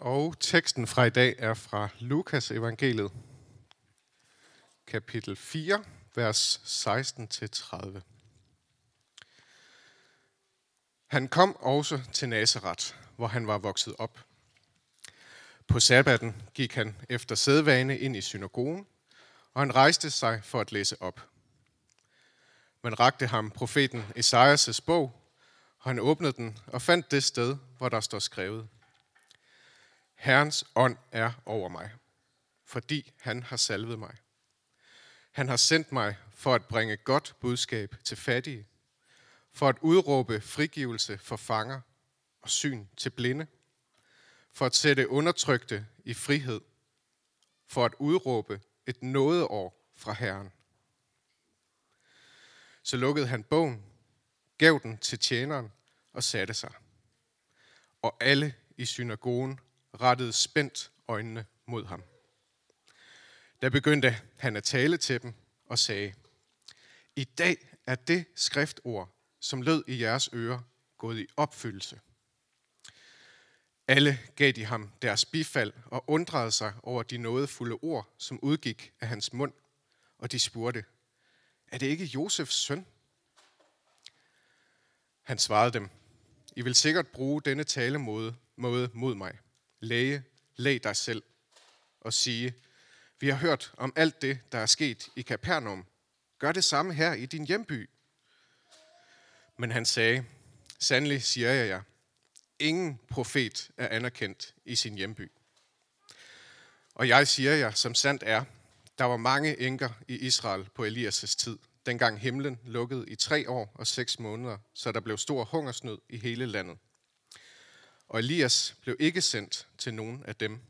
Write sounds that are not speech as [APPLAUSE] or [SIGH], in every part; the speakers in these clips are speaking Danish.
Og teksten fra i dag er fra Lukas evangeliet, kapitel 4, vers 16-30. Han kom også til Nazareth, hvor han var vokset op. På sabbaten gik han efter sædvane ind i synagogen, og han rejste sig for at læse op. Man rakte ham profeten Esajas' bog, og han åbnede den og fandt det sted, hvor der står skrevet. Herrens ånd er over mig, fordi han har salvet mig. Han har sendt mig for at bringe godt budskab til fattige, for at udråbe frigivelse for fanger og syn til blinde, for at sætte undertrykte i frihed, for at udråbe et nådeår fra Herren. Så lukkede han bogen, gav den til tjeneren og satte sig. Og alle i synagogen rettede spændt øjnene mod ham. Da begyndte han at tale til dem og sagde, I dag er det skriftord, som lød i jeres ører, gået i opfyldelse. Alle gav de ham deres bifald og undrede sig over de nådefulde ord, som udgik af hans mund, og de spurgte, er det ikke Josefs søn? Han svarede dem, I vil sikkert bruge denne talemåde måde mod mig. Læge, læg dig selv og sige, vi har hørt om alt det, der er sket i Kapernaum. Gør det samme her i din hjemby. Men han sagde, sandelig siger jeg jer, ingen profet er anerkendt i sin hjemby. Og jeg siger jer, som sandt er, der var mange enker i Israel på Elias' tid, dengang himlen lukkede i tre år og seks måneder, så der blev stor hungersnød i hele landet. Og Elias blev ikke sendt til nogen af dem,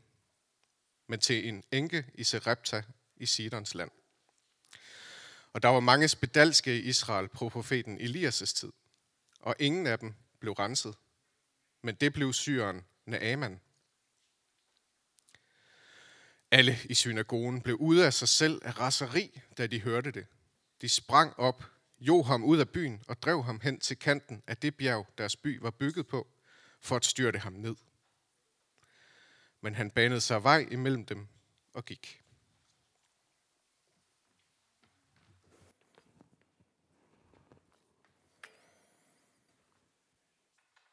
men til en enke i Serepta i Sidons land. Og der var mange spedalske i Israel på profeten Elias' tid, og ingen af dem blev renset, men det blev syren Naaman. Alle i synagogen blev ude af sig selv af raseri, da de hørte det. De sprang op, jo ham ud af byen og drev ham hen til kanten af det bjerg, deres by var bygget på, for at styrte ham ned. Men han banede sig vej imellem dem og gik.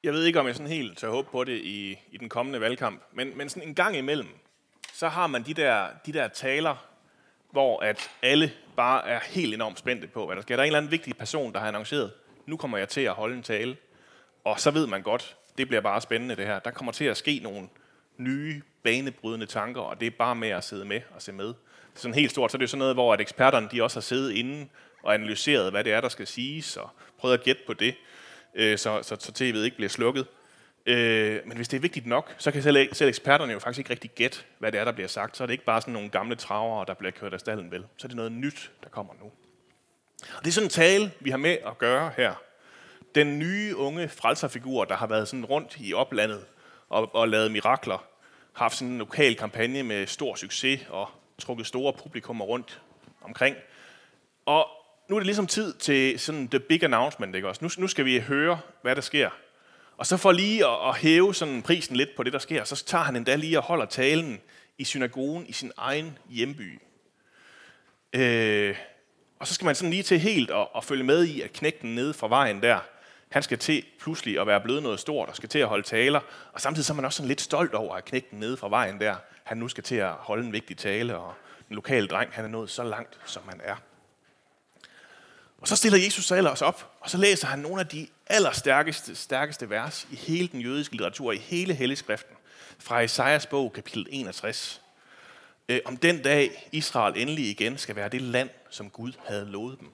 Jeg ved ikke, om jeg sådan helt tør håbe på det i, i den kommende valgkamp, men, men sådan en gang imellem, så har man de der, de der taler, hvor at alle bare er helt enormt spændte på, hvad der sker. Der er en eller anden vigtig person, der har annonceret, nu kommer jeg til at holde en tale, og så ved man godt, det bliver bare spændende det her. Der kommer til at ske nogle nye, banebrydende tanker, og det er bare med at sidde med og se med. Det er sådan helt stort, så det er sådan noget, hvor at eksperterne de også har siddet inde og analyseret, hvad det er, der skal siges, og prøvet at gætte på det, øh, så, så, så tv'et ikke bliver slukket. Øh, men hvis det er vigtigt nok, så kan selv, selv eksperterne jo faktisk ikke rigtig gætte, hvad det er, der bliver sagt. Så er det ikke bare sådan nogle gamle travere, der bliver kørt af stallen vel. Så er det noget nyt, der kommer nu. Og det er sådan en tale, vi har med at gøre her. Den nye unge frelserfigur, der har været sådan rundt i oplandet og, og lavet mirakler, har haft sådan en lokal kampagne med stor succes og trukket store publikummer rundt omkring. Og nu er det ligesom tid til sådan the big announcement, ikke også? Nu, nu skal vi høre, hvad der sker. Og så for lige at, at hæve sådan prisen lidt på det, der sker, så tager han endda lige og holder talen i synagogen i sin egen hjemby. Øh, og så skal man sådan lige til helt at, at følge med i, at knægten nede fra vejen der, han skal til pludselig at være blevet noget stort og skal til at holde taler. Og samtidig så er man også sådan lidt stolt over, at knægten nede fra vejen der, han nu skal til at holde en vigtig tale, og den lokale dreng, han er nået så langt, som han er. Og så stiller Jesus sig ellers op, og så læser han nogle af de allerstærkeste stærkeste vers i hele den jødiske litteratur, i hele Helligskriften, fra Esajas bog, kapitel 61. Øh, om den dag, Israel endelig igen skal være det land, som Gud havde lovet dem.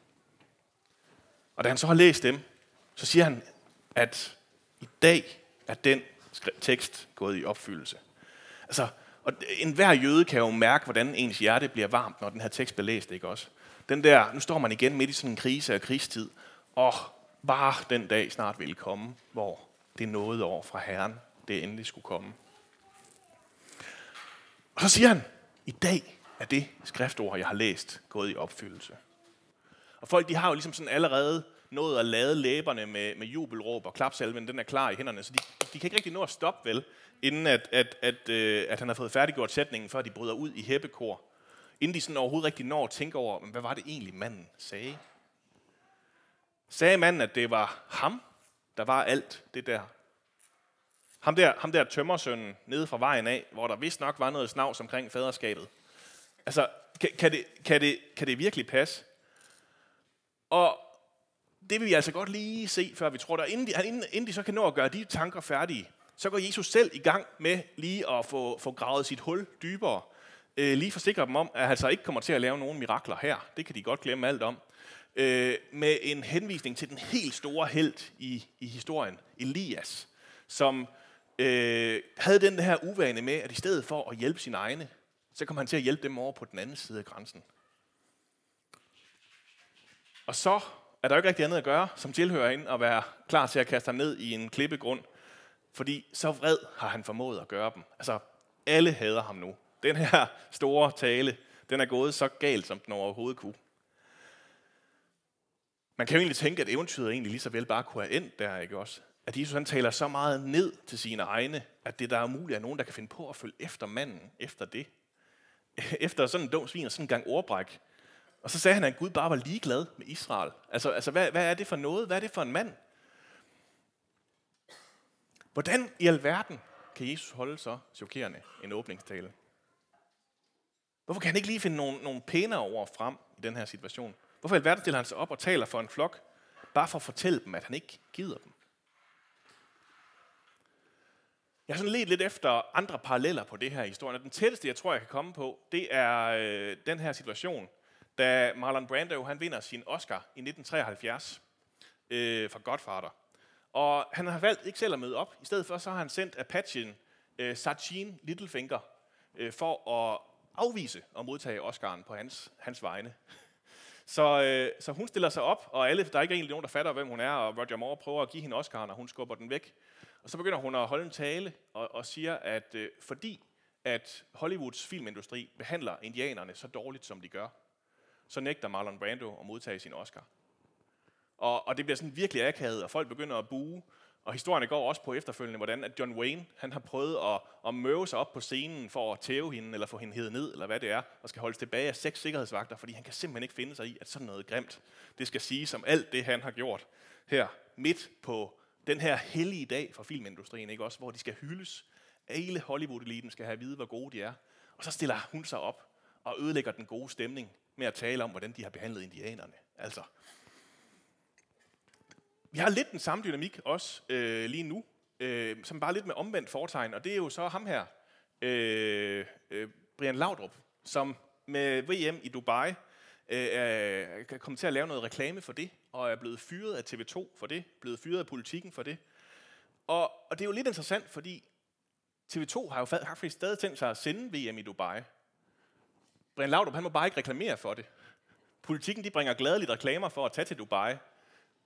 Og da han så har læst dem, så siger han, at i dag er den tekst gået i opfyldelse. Altså, og enhver jøde kan jo mærke, hvordan ens hjerte bliver varmt, når den her tekst bliver læst, ikke også? Den der, nu står man igen midt i sådan en krise og krigstid, og bare den dag snart vil komme, hvor det nåede over fra Herren, det endelig skulle komme. Og så siger han, i dag er det skriftord, jeg har læst, gået i opfyldelse. Og folk de har jo ligesom sådan allerede nået at lade læberne med, med jubelråb, og klapsalven den er klar i hænderne, så de, de kan ikke rigtig nå at stoppe vel, inden at, at, at, øh, at han har fået færdiggjort sætningen, før de bryder ud i hæppekor. Inden de sådan overhovedet rigtig når at tænke over, hvad var det egentlig manden sagde? Sagde manden, at det var ham, der var alt det der? Ham der, ham der tømmersønnen nede fra vejen af, hvor der vist nok var noget snavs omkring faderskabet. Altså, kan, kan, det, kan, det, kan det virkelig passe? Og det vil vi altså godt lige se, før vi tror der. Inden de, inden, inden de så kan nå at gøre de tanker færdige, så går Jesus selv i gang med lige at få, få gravet sit hul dybere. Øh, lige forsikre dem om, at han altså ikke kommer til at lave nogen mirakler her. Det kan de godt glemme alt om. Øh, med en henvisning til den helt store held i, i historien, Elias, som øh, havde den her uvane med, at i stedet for at hjælpe sine egne, så kom han til at hjælpe dem over på den anden side af grænsen. Og så er der jo ikke rigtig andet at gøre, som tilhører ind og være klar til at kaste ham ned i en klippegrund. Fordi så vred har han formået at gøre dem. Altså, alle hader ham nu. Den her store tale, den er gået så galt, som den overhovedet kunne. Man kan jo egentlig tænke, at eventyret egentlig lige så vel bare kunne have endt der, ikke også? At Jesus han taler så meget ned til sine egne, at det der er muligt, at nogen, der kan finde på at følge efter manden, efter det. [LAUGHS] Efter sådan en dum svin og sådan en gang ordbræk, og så sagde han, at Gud bare var ligeglad med Israel. Altså, altså hvad, hvad er det for noget? Hvad er det for en mand? Hvordan i alverden kan Jesus holde så chokerende en åbningstale? Hvorfor kan han ikke lige finde nogle, nogle pænere ord frem i den her situation? Hvorfor i alverden stiller han sig op og taler for en flok, bare for at fortælle dem, at han ikke gider dem? Jeg har sådan let lidt efter andre paralleller på det her historie. Den tætteste, jeg tror, jeg kan komme på, det er øh, den her situation, da Marlon Brando han vinder sin Oscar i 1973 øh, for Godfather. Og han har valgt ikke selv at møde op. I stedet for så har han sendt Apachen øh, Sachin Littlefinger øh, for at afvise at modtage Oscaren på hans, hans vegne. Så, øh, så hun stiller sig op, og alle, der er ikke egentlig nogen, der fatter, hvem hun er, og Roger Moore prøver at give hende Oscaren, og hun skubber den væk. Og så begynder hun at holde en tale og, og siger, at øh, fordi at Hollywoods filmindustri behandler indianerne så dårligt, som de gør, så nægter Marlon Brando at modtage sin Oscar. Og, og det bliver sådan virkelig akavet, og folk begynder at buge. Og historien går også på efterfølgende, hvordan at John Wayne han har prøvet at, at møve sig op på scenen for at tæve hende, eller få hende hed ned, eller hvad det er, og skal holdes tilbage af seks sikkerhedsvagter, fordi han kan simpelthen ikke finde sig i, at sådan noget grimt, det skal sige som alt det, han har gjort her midt på den her hellige dag for filmindustrien, ikke også, hvor de skal hyldes. Hele Hollywood-eliten skal have at vide, hvor gode de er. Og så stiller hun sig op og ødelægger den gode stemning med at tale om, hvordan de har behandlet indianerne. Altså, vi har lidt den samme dynamik også øh, lige nu, øh, som bare lidt med omvendt foretegn, og det er jo så ham her, øh, øh, Brian Laudrup, som med VM i Dubai øh, er til at lave noget reklame for det, og er blevet fyret af TV2 for det, blevet fyret af politikken for det. Og, og det er jo lidt interessant, fordi TV2 har jo faktisk stadig tænkt sig at sende VM i Dubai. Brian Laudrup, han må bare ikke reklamere for det. Politikken de bringer gladeligt reklamer for at tage til Dubai.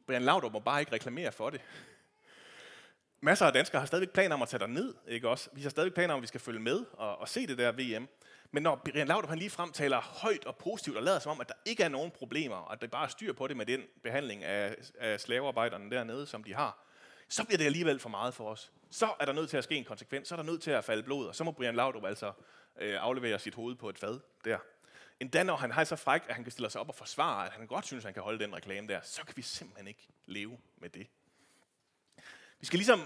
Brian Laudrup må bare ikke reklamere for det. Masser af danskere har stadigvæk planer om at tage ned, ikke også? Vi har stadigvæk planer om, at vi skal følge med og, og se det der VM. Men når Brian Laudrup han ligefrem taler højt og positivt og lader som om, at der ikke er nogen problemer, og at det bare er styr på det med den behandling af, af slavearbejderne dernede, som de har, så bliver det alligevel for meget for os. Så er der nødt til at ske en konsekvens, så er der nødt til at falde blod, og så må Brian Laudrup altså øh, afleverer sit hoved på et fad der. Endda når han har så fræk, at han kan stille sig op og forsvare, at han godt synes, at han kan holde den reklame der, så kan vi simpelthen ikke leve med det. Vi skal ligesom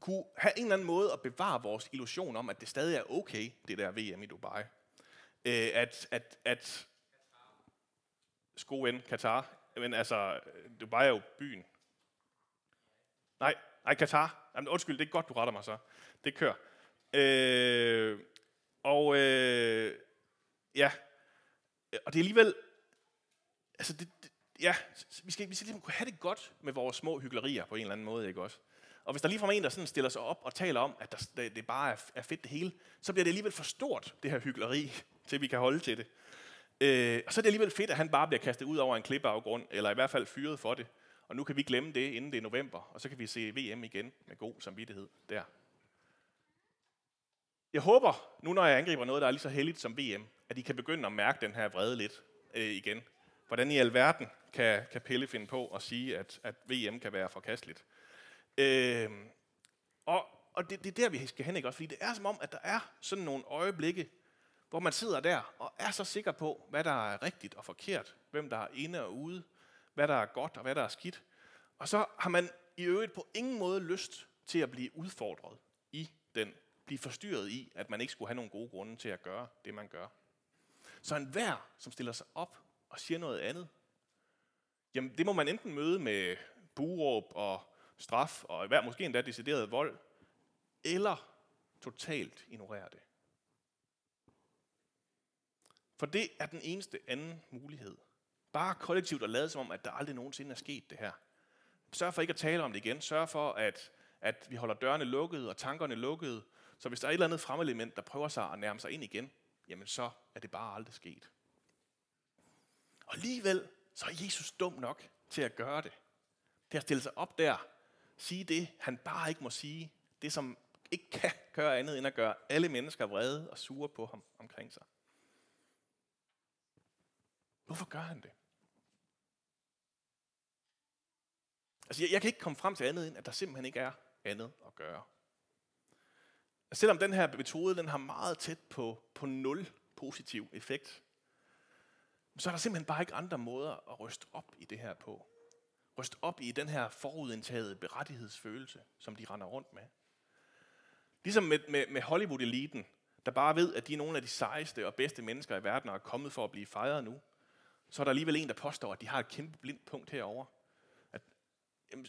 kunne have en eller anden måde at bevare vores illusion om, at det stadig er okay, det der VM i Dubai. Øh, at, at, at sko Katar, men altså, Dubai er jo byen. Nej, nej, Katar. Jamen, undskyld, det er godt, du retter mig så. Det kører. Øh, og øh, ja, og det er alligevel, altså det, det, ja, vi skal, vi skal ligesom kunne have det godt med vores små hyggelerier på en eller anden måde, ikke også? Og hvis der lige fra en, der sådan stiller sig op og taler om, at der, det bare er, er fedt det hele, så bliver det alligevel for stort, det her hyggeleri, [LAUGHS] til vi kan holde til det. Øh, og så er det alligevel fedt, at han bare bliver kastet ud over en klippeafgrund, eller i hvert fald fyret for det. Og nu kan vi glemme det, inden det er november, og så kan vi se VM igen med god samvittighed der. Jeg håber, nu når jeg angriber noget, der er lige så heldigt som VM, at I kan begynde at mærke den her vrede lidt øh, igen. Hvordan i alverden kan, kan Pelle finde på at sige, at, at VM kan være forkasteligt? Øh, og og det, det er der, vi skal hen, ikke også? Fordi det er som om, at der er sådan nogle øjeblikke, hvor man sidder der og er så sikker på, hvad der er rigtigt og forkert, hvem der er inde og ude, hvad der er godt og hvad der er skidt. Og så har man i øvrigt på ingen måde lyst til at blive udfordret i den, blive forstyrret i, at man ikke skulle have nogen gode grunde til at gøre det, man gør. Så enhver, som stiller sig op og siger noget andet, jamen det må man enten møde med buråb og straf, og hver måske endda decideret vold, eller totalt ignorere det. For det er den eneste anden mulighed. Bare kollektivt at lade som om, at der aldrig nogensinde er sket det her. Sørg for ikke at tale om det igen. Sørg for, at, at vi holder dørene lukkede og tankerne lukkede. Så hvis der er et eller andet fremmelement, der prøver sig at nærme sig ind igen, jamen så er det bare aldrig sket. Og alligevel, så er Jesus dum nok til at gøre det. Til at stille sig op der, sige det, han bare ikke må sige. Det, som ikke kan gøre andet end at gøre alle mennesker vrede og sure på ham omkring sig. Hvorfor gør han det? Altså, jeg, jeg kan ikke komme frem til andet end, at der simpelthen ikke er andet at gøre. Og selvom den her metode den har meget tæt på, på nul positiv effekt, så er der simpelthen bare ikke andre måder at ryste op i det her på. Ryste op i den her forudindtagede berettighedsfølelse, som de render rundt med. Ligesom med, med, med Hollywood-eliten, der bare ved, at de er nogle af de sejeste og bedste mennesker i verden og er kommet for at blive fejret nu, så er der alligevel en, der påstår, at de har et kæmpe blindt punkt herover. At, jamen,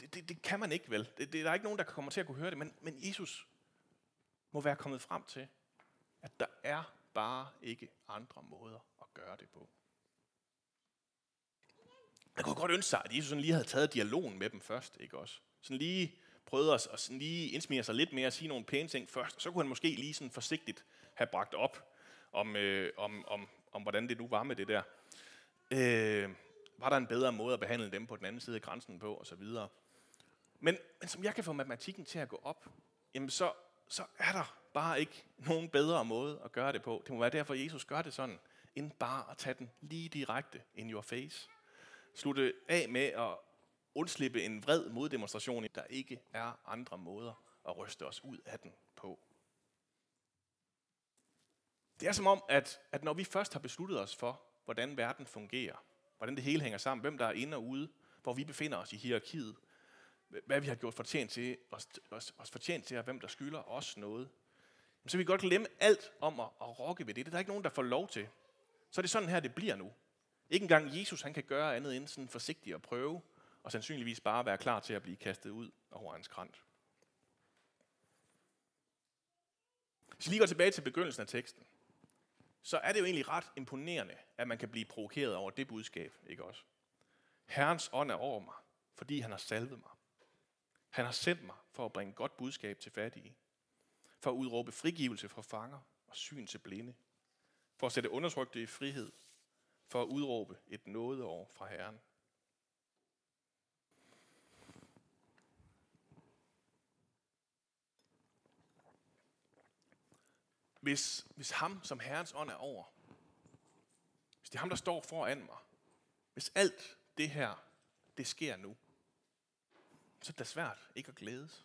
det, det, det kan man ikke vel. Det, det, der er ikke nogen, der kommer til at kunne høre det, men, men Jesus må være kommet frem til, at der er bare ikke andre måder at gøre det på. Jeg kunne godt ønske sig, at Jesus sådan lige havde taget dialogen med dem først, ikke også? Sådan lige prøvet os at sådan lige indsmire sig lidt mere og sige nogle pæne ting først, så kunne han måske lige sådan forsigtigt have bragt op om, øh, om, om, om hvordan det nu var med det der. Øh, var der en bedre måde at behandle dem på den anden side af grænsen på, og så videre. Men, men som jeg kan få matematikken til at gå op, jamen så, så er der bare ikke nogen bedre måde at gøre det på. Det må være derfor, Jesus gør det sådan, end bare at tage den lige direkte in your face. Slutte af med at undslippe en vred moddemonstration, der ikke er andre måder at ryste os ud af den på. Det er som om, at, at når vi først har besluttet os for, hvordan verden fungerer, hvordan det hele hænger sammen, hvem der er inde og ude, hvor vi befinder os i hierarkiet, hvad vi har gjort fortjent til, os, os, os fortjent til, og hvem der skylder os noget, så vi kan godt glemme alt om at, at rokke ved det. Det er der ikke nogen, der får lov til. Så er det sådan her, det bliver nu. Ikke engang Jesus han kan gøre andet end sådan forsigtigt at prøve, og sandsynligvis bare være klar til at blive kastet ud over hans krant. Hvis vi lige går tilbage til begyndelsen af teksten, så er det jo egentlig ret imponerende, at man kan blive provokeret over det budskab, ikke også? Herrens ånd er over mig, fordi han har salvet mig. Han har sendt mig for at bringe godt budskab til fattige, for at udråbe frigivelse for fanger og syn til blinde, for at sætte undertrykte i frihed, for at udråbe et nådeår fra Herren. hvis, hvis ham, som Herrens ånd er over, hvis det er ham, der står foran mig, hvis alt det her, det sker nu, så er det svært ikke at glædes.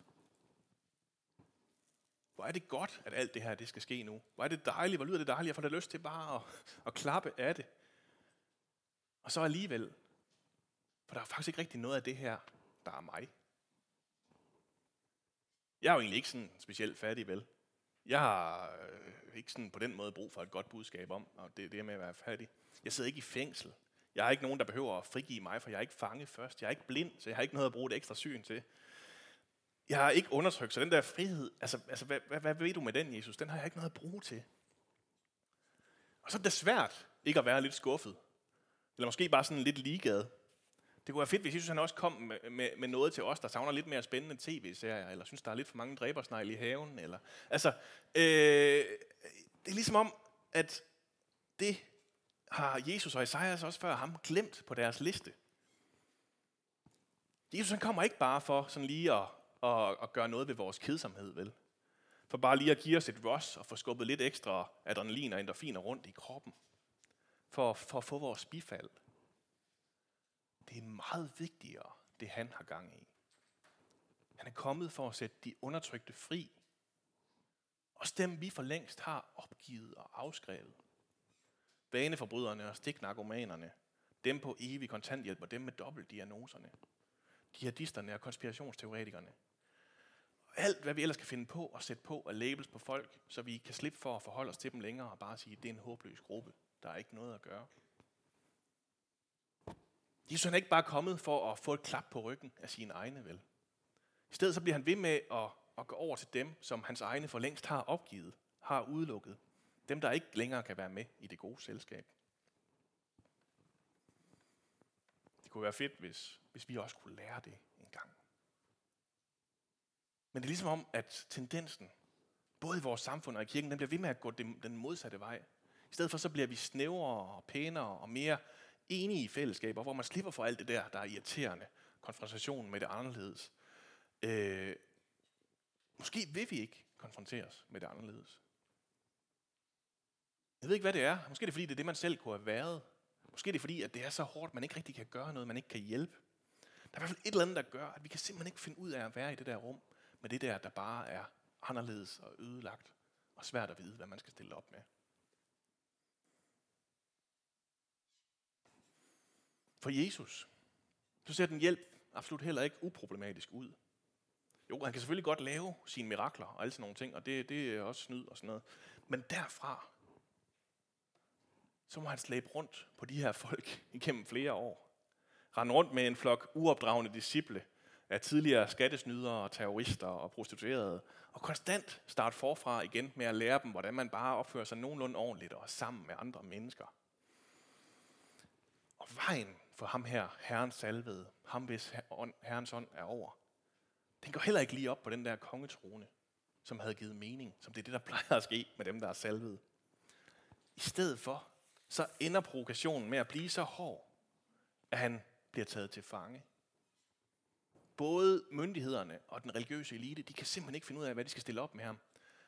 Hvor er det godt, at alt det her det skal ske nu. Hvor er det dejligt, hvor lyder det dejligt, jeg får da lyst til bare at, at klappe af det. Og så alligevel, for der er faktisk ikke rigtig noget af det her, der er mig. Jeg er jo egentlig ikke sådan specielt fattig, vel? Jeg har øh, ikke sådan på den måde brug for et godt budskab om, og det det med at være fattig. Jeg sidder ikke i fængsel. Jeg har ikke nogen, der behøver at frigive mig, for jeg er ikke fanget først. Jeg er ikke blind, så jeg har ikke noget at bruge et ekstra syn til. Jeg har ikke undertrykt, så den der frihed, altså, altså hvad, hvad, hvad ved du med den, Jesus? Den har jeg ikke noget at bruge til. Og så er det svært ikke at være lidt skuffet. Eller måske bare sådan lidt ligeglad. Det kunne være fedt, hvis Jesus han også kom med, med, med noget til os, der savner lidt mere spændende tv-serier, eller synes, der er lidt for mange dræbersnegle i haven. Eller, altså, øh, det er ligesom om, at det har Jesus og Isaias også før ham glemt på deres liste. Jesus han kommer ikke bare for sådan lige at, at, at gøre noget ved vores kedsomhed, vel? For bare lige at give os et rush og få skubbet lidt ekstra adrenalin og endorfiner rundt i kroppen. for, for at få vores bifald. Det er meget vigtigere, det han har gang i. Han er kommet for at sætte de undertrykte fri. Også dem, vi for længst har opgivet og afskrevet. Vaneforbryderne og stiknarkomanerne. Dem på evig kontanthjælp og dem med dobbeltdiagnoserne. Jihadisterne og konspirationsteoretikerne. Alt, hvad vi ellers kan finde på og sætte på og labels på folk, så vi kan slippe for at forholde os til dem længere og bare sige, at det er en håbløs gruppe. Der er ikke noget at gøre. Jesus er ikke bare kommet for at få et klap på ryggen af sine egne, vel? I stedet så bliver han ved med at, at gå over til dem, som hans egne for længst har opgivet, har udelukket. Dem, der ikke længere kan være med i det gode selskab. Det kunne være fedt, hvis, hvis vi også kunne lære det en gang. Men det er ligesom om, at tendensen, både i vores samfund og i kirken, den bliver ved med at gå den modsatte vej. I stedet for så bliver vi snævrere og pænere og mere enige i fællesskaber, hvor man slipper for alt det der, der er irriterende. Konfrontation med det anderledes. Øh, måske vil vi ikke konfronteres med det anderledes. Jeg ved ikke, hvad det er. Måske er det, fordi det er det, man selv kunne have været. Måske er det, fordi at det er så hårdt, man ikke rigtig kan gøre noget, man ikke kan hjælpe. Der er i hvert fald et eller andet, der gør, at vi kan simpelthen ikke finde ud af at være i det der rum, med det der, der bare er anderledes og ødelagt, og svært at vide, hvad man skal stille op med. For Jesus, så ser den hjælp absolut heller ikke uproblematisk ud. Jo, han kan selvfølgelig godt lave sine mirakler og alle sådan nogle ting, og det, det er også snyd og sådan noget. Men derfra, så må han slæbe rundt på de her folk [LAUGHS] igennem flere år. Rende rundt med en flok uopdragende disciple af tidligere skattesnydere og terrorister og prostituerede, og konstant starte forfra igen med at lære dem, hvordan man bare opfører sig nogenlunde ordentligt og sammen med andre mennesker. Og vejen for ham her, Herrens salvede, ham hvis Herrens ånd er over, den går heller ikke lige op på den der kongetrone, som havde givet mening, som det er det, der [LAUGHS] plejer at ske med dem, der er salvet. I stedet for, så ender provokationen med at blive så hård, at han bliver taget til fange. Både myndighederne og den religiøse elite, de kan simpelthen ikke finde ud af, hvad de skal stille op med ham.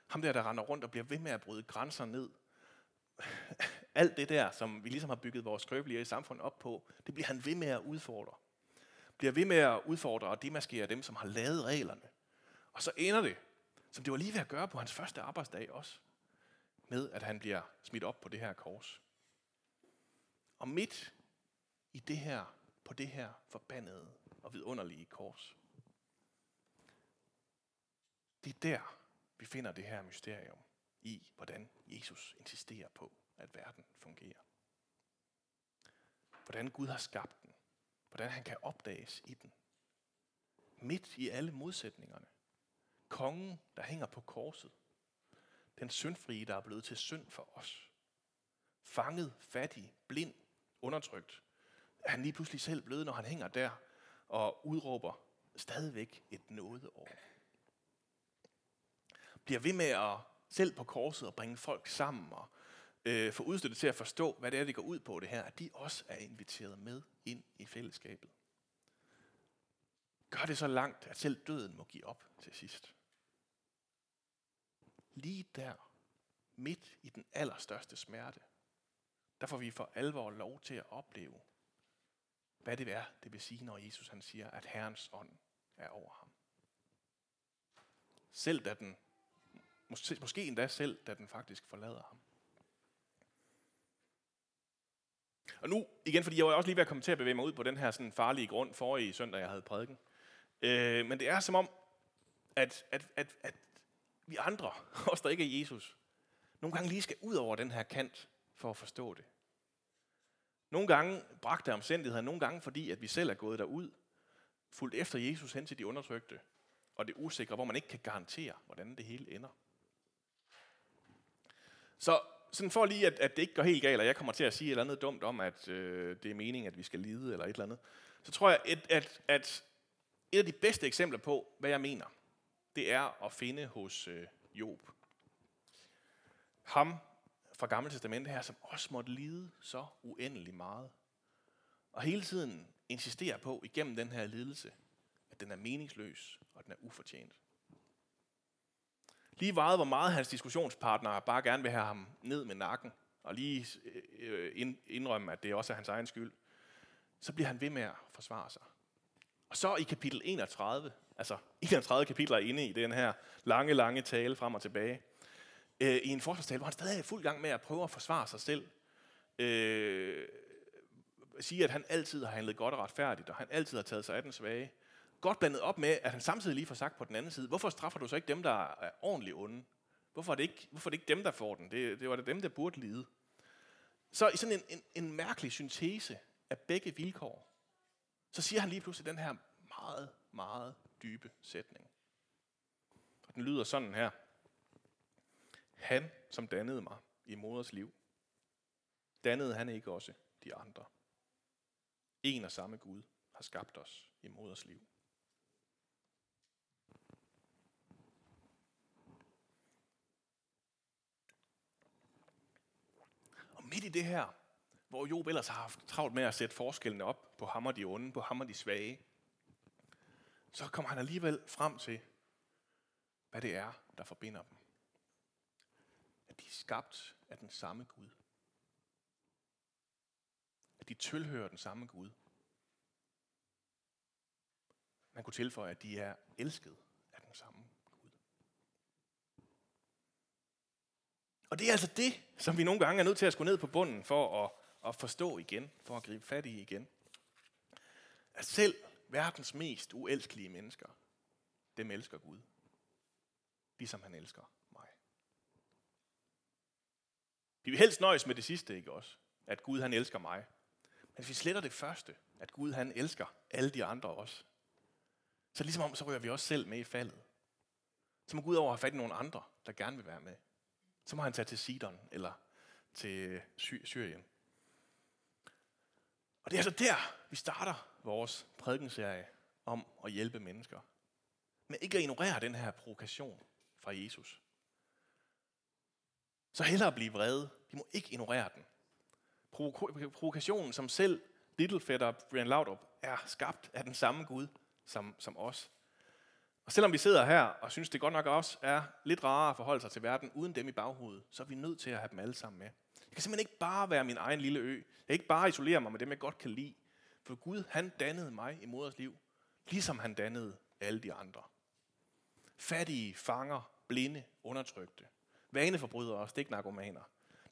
Ham der, der render rundt og bliver ved med at bryde grænser ned. [LAUGHS] Alt det der, som vi ligesom har bygget vores skrøbelige samfund op på, det bliver han ved med at udfordre bliver ved med at udfordre og demaskere dem, som har lavet reglerne. Og så ender det, som det var lige ved at gøre på hans første arbejdsdag også, med at han bliver smidt op på det her kors. Og midt i det her, på det her forbandede og vidunderlige kors, det er der, vi finder det her mysterium i, hvordan Jesus insisterer på, at verden fungerer. Hvordan Gud har skabt den. Hvordan han kan opdages i den. Midt i alle modsætningerne. Kongen, der hænger på korset. Den syndfrie, der er blevet til synd for os. Fanget, fattig, blind, undertrykt. Er han lige pludselig selv blød, når han hænger der og udråber stadigvæk et nådeår. Bliver ved med at selv på korset og bringe folk sammen og øh, få udstøttet til at forstå, hvad det er, det går ud på det her, at de også er inviteret med ind i fællesskabet. Gør det så langt, at selv døden må give op til sidst. Lige der, midt i den allerstørste smerte, der får vi for alvor lov til at opleve, hvad det er, det vil sige, når Jesus han siger, at Herrens ånd er over ham. Selv da den, måske, måske endda selv, da den faktisk forlader ham. Og nu, igen, fordi jeg var også lige ved at komme til at bevæge mig ud på den her sådan farlige grund forrige søndag, jeg havde prædiken. Øh, men det er som om, at, at, at, at vi andre, [LAUGHS] os der ikke er Jesus, nogle gange lige skal ud over den her kant for at forstå det. Nogle gange bragte omstændigheder, nogle gange fordi, at vi selv er gået derud, fulgt efter Jesus hen til de undertrykte, og det usikre, hvor man ikke kan garantere, hvordan det hele ender. Så sådan for lige, at, at det ikke går helt galt, og jeg kommer til at sige et eller andet dumt om, at øh, det er meningen, at vi skal lide, eller et eller andet, så tror jeg, at, at, at et af de bedste eksempler på, hvad jeg mener, det er at finde hos øh, Job. Ham fra Gamle Testamente her, som også måtte lide så uendelig meget. Og hele tiden insisterer på, igennem den her lidelse, at den er meningsløs, og den er ufortjent. Lige vejet, hvor meget hans diskussionspartnere bare gerne vil have ham ned med nakken, og lige øh, indrømme, at det også er hans egen skyld, så bliver han ved med at forsvare sig. Og så i kapitel 31, altså 31 kapitler inde i den her lange, lange tale frem og tilbage, øh, i en forsvarstale, hvor han stadig er fuld gang med at prøve at forsvare sig selv, øh, sige, at han altid har handlet godt og retfærdigt, og han altid har taget sig af den svage. Godt blandet op med, at han samtidig lige får sagt på den anden side, hvorfor straffer du så ikke dem, der er ordentligt onde? Hvorfor er det ikke, hvorfor er det ikke dem, der får den? Det, det var det dem, der burde lide. Så i sådan en, en, en mærkelig syntese af begge vilkår, så siger han lige pludselig den her meget, meget dybe sætning. Og den lyder sådan her. Han, som dannede mig i moders liv, dannede han ikke også de andre. En og samme Gud har skabt os i moders liv. Og midt i det her, hvor Job ellers har haft travlt med at sætte forskellene op på ham og de onde, på ham og de svage, så kommer han alligevel frem til, hvad det er, der forbinder dem. At de er skabt af den samme Gud. At de tilhører den samme Gud. Man kunne tilføje, at de er elsket af den samme Gud. Og det er altså det, som vi nogle gange er nødt til at skulle ned på bunden for at, at forstå igen, for at gribe fat i igen. At selv verdens mest uelskelige mennesker, dem elsker Gud. Ligesom han elsker vi vil helst nøjes med det sidste, ikke også? At Gud han elsker mig. Men hvis vi sletter det første, at Gud han elsker alle de andre også, så ligesom om, så rører vi også selv med i faldet. Så må Gud over have fat i nogle andre, der gerne vil være med. Så må han tage til Sidon eller til Syrien. Og det er altså der, vi starter vores prædikenserie om at hjælpe mennesker. Men ikke at ignorere den her provokation fra Jesus. Så hellere blive vrede. Vi må ikke ignorere den. Provokationen, som selv Littlefetter Brian Laudrup er skabt af den samme Gud som, som os. Og selvom vi sidder her og synes, det godt nok også er lidt rarere at forholde sig til verden uden dem i baghovedet, så er vi nødt til at have dem alle sammen med. Jeg kan simpelthen ikke bare være min egen lille ø. Jeg kan ikke bare isolere mig med dem, jeg godt kan lide. For Gud, han dannede mig i moders liv, ligesom han dannede alle de andre. Fattige, fanger, blinde, undertrykte. Vaneforbrydere og stiknarkomaner.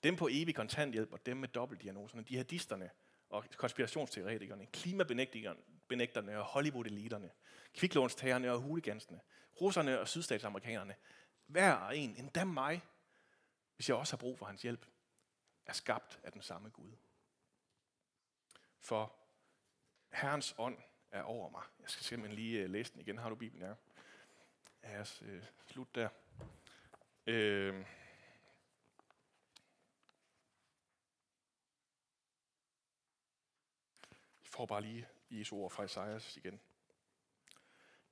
Dem på evig kontanthjælp og dem med dobbeltdiagnoserne. Jihadisterne og konspirationsteoretikerne. Klimabenægterne og Hollywood-eliterne. Kviklånstagerne og huligansene. Russerne og sydstatsamerikanerne. Hver og en, endda mig, hvis jeg også har brug for hans hjælp er skabt af den samme Gud. For Herrens ånd er over mig. Jeg skal simpelthen lige øh, læse den igen. Har du Bibelen? Ja. Lad os øh, slut der. Øh, I får bare lige Jesu ord fra Isaias igen.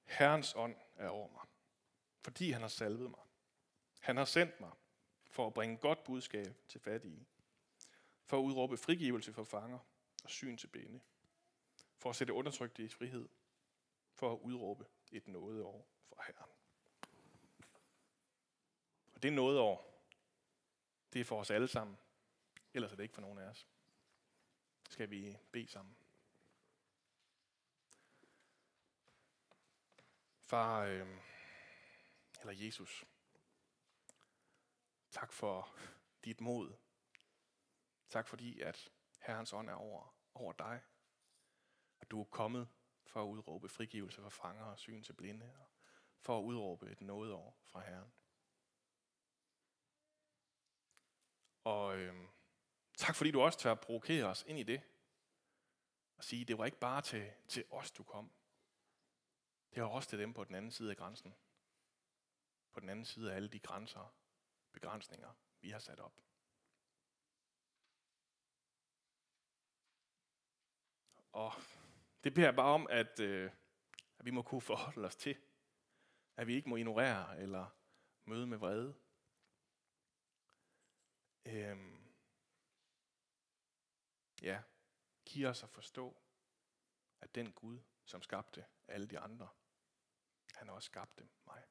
Herrens ånd er over mig, fordi han har salvet mig. Han har sendt mig for at bringe godt budskab til fattige for at udråbe frigivelse for fanger og syn til bene, for at sætte undertrykte i frihed, for at udråbe et nådeår for Herren. Og det nådeår, det er for os alle sammen, ellers er det ikke for nogen af os. Skal vi bede sammen. Far, øh, eller Jesus, tak for dit mod Tak fordi, at Herrens ånd er over, over dig. At du er kommet for at udråbe frigivelse for fanger og syn til blinde. Og for at udråbe et nådeår fra Herren. Og øh, tak fordi du også tør provokere os ind i det. Og sige, det var ikke bare til, til os, du kom. Det var også til dem på den anden side af grænsen. På den anden side af alle de grænser, begrænsninger, vi har sat op. Og det beder jeg bare om, at, øh, at vi må kunne forholde os til. At vi ikke må ignorere eller møde med vrede. Øhm, ja, giv os at forstå, at den Gud, som skabte alle de andre, han har også skabt dem mig.